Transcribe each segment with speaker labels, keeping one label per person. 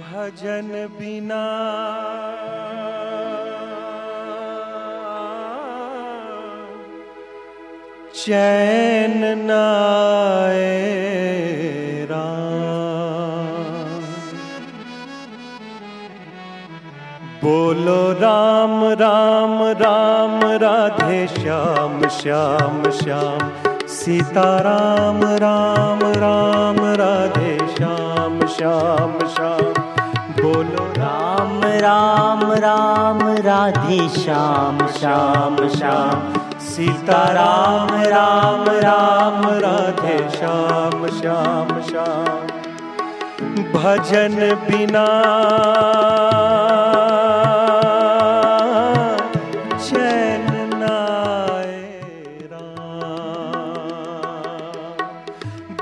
Speaker 1: भजन बिना चैन नाए बोलो राम राम राम, राधे श्याम श्याम श्याम। सीता राम राम राम राधे श्याम श्याम श्याम। बोलो
Speaker 2: राम राम राम, राधे श्याम श्याम श्याम।
Speaker 1: सीता राम राम राम, राधे श्याम श्याम श्याम। भजन बिना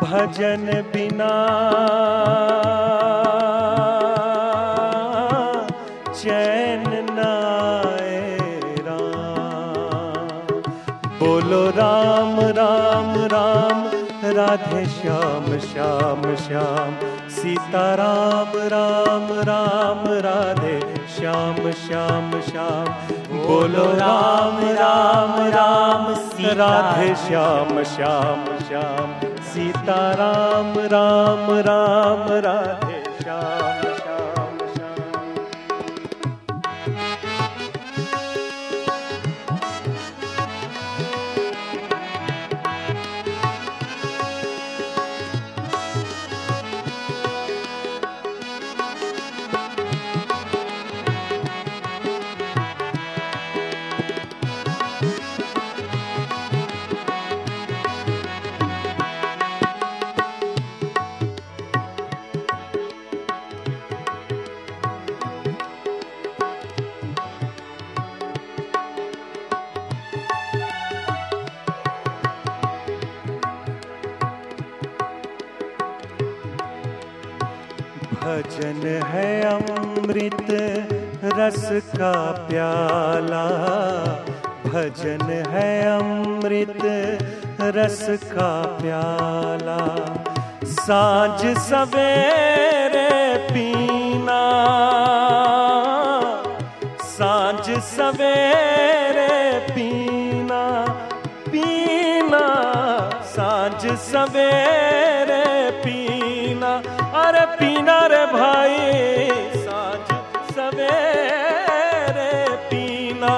Speaker 1: भजन बिना चैन नाए बोलो राम राम राम राधे श्याम श्याम श्याम। सीता राम राम राम राधे। श्याम श्याम श्याम। बोलो राम राम राम राधे श्याम श्याम श्याम। सीता राम राम राम राधे। श्याम भजन है अमृत रस का प्याला। भजन है अमृत रस का प्याला। साँझ सवेरे पीना। साँझ सवेरे पीना पीना। साँझ सवेरे भाई, साँझ सवेरे पीना।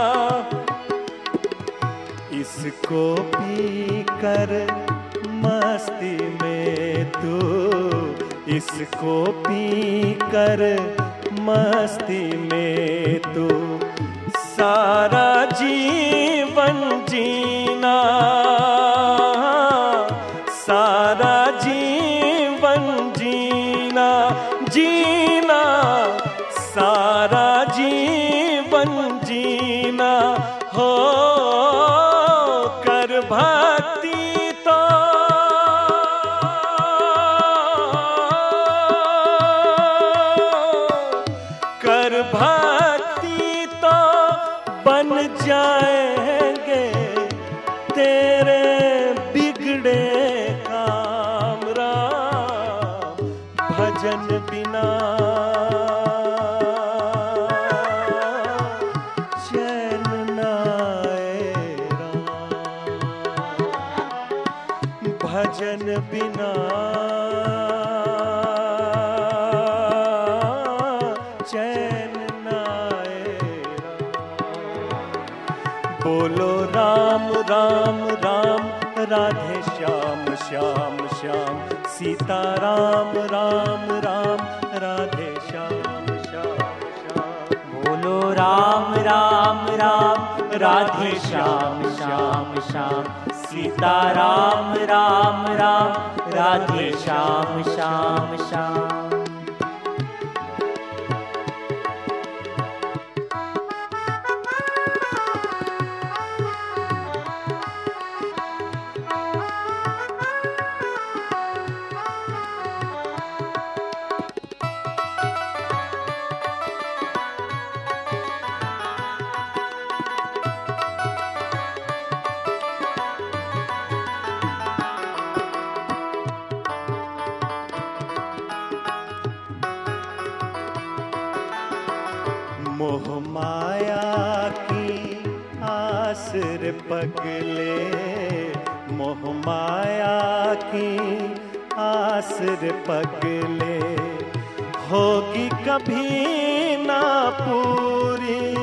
Speaker 1: इसको पी कर मस्ती में तू, इसको पी कर मस्ती में राम राम राधे श्याम श्याम श्याम। सीता राम राम राम राधे श्याम श्याम श्याम।
Speaker 2: बोलो राम राम राम राधे श्याम श्याम श्याम। सीता राम राम राम राधे श्याम श्याम श्याम
Speaker 1: मोह माया की आसर पगले। मोह माया की आसर पगले। होगी कभी ना पूरी।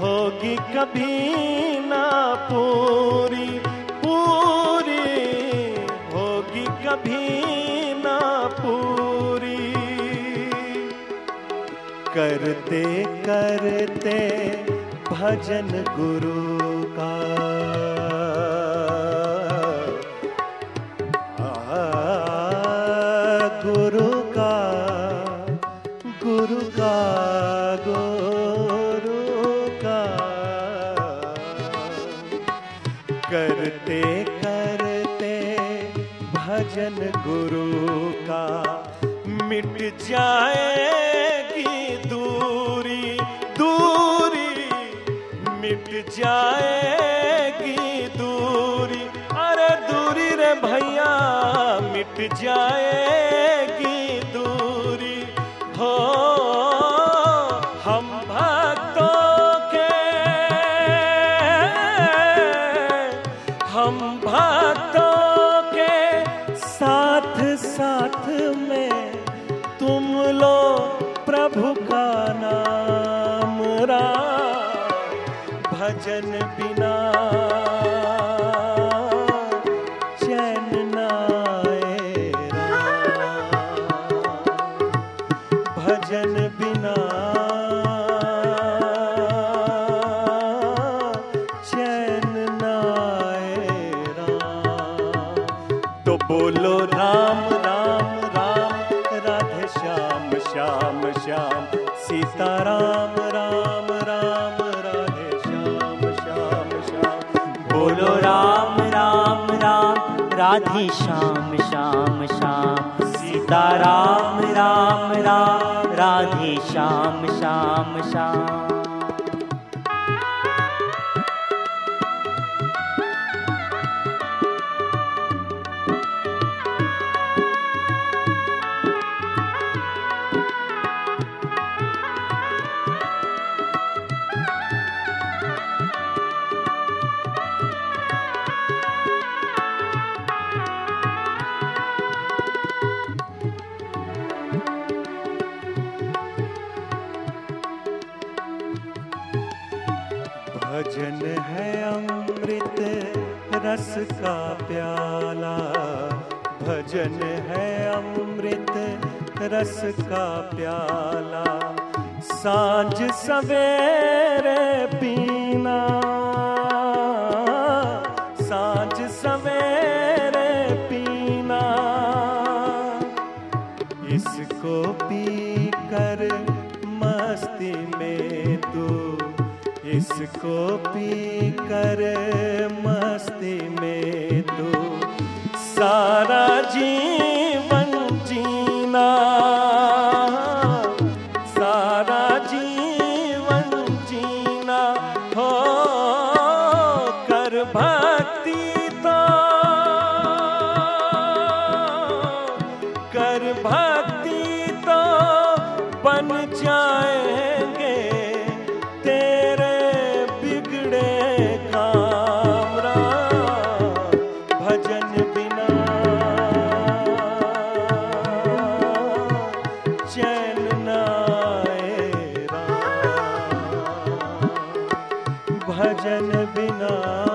Speaker 1: होगी कभी ना पूरी। करते करते भजन गुरु का। गुरु का गुरु का, गुरु करते करते भजन गुरु का, मिट जाएगी मिट जाएगी दूरी। अरे दूरी रे भैया मिट जाएगी। भजन बिना चैन न आए राम। भजन बिना चैन न आए राम। तो बोलो राम राम राम, राधे श्याम श्याम श्याम, सीता राम राम
Speaker 2: बोलो राम राम राम, राधे श्याम श्याम श्याम। सीता राम राम राम, राधे श्याम श्याम श्याम।
Speaker 1: रस का प्याला। भजन है अमृत रस का प्याला। साँझ सवेरे पीना। इसको पी कर मस्ती में तू सारा जीवन जीना। सारा जीवन जीना। हो, कर भक्ति तो। कर भक्ति भजन बिना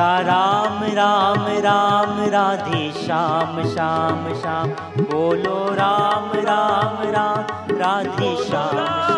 Speaker 1: सीता राम राम राम राधे श्याम श्याम श्याम।
Speaker 2: बोलो राम राम राम राधे श्याम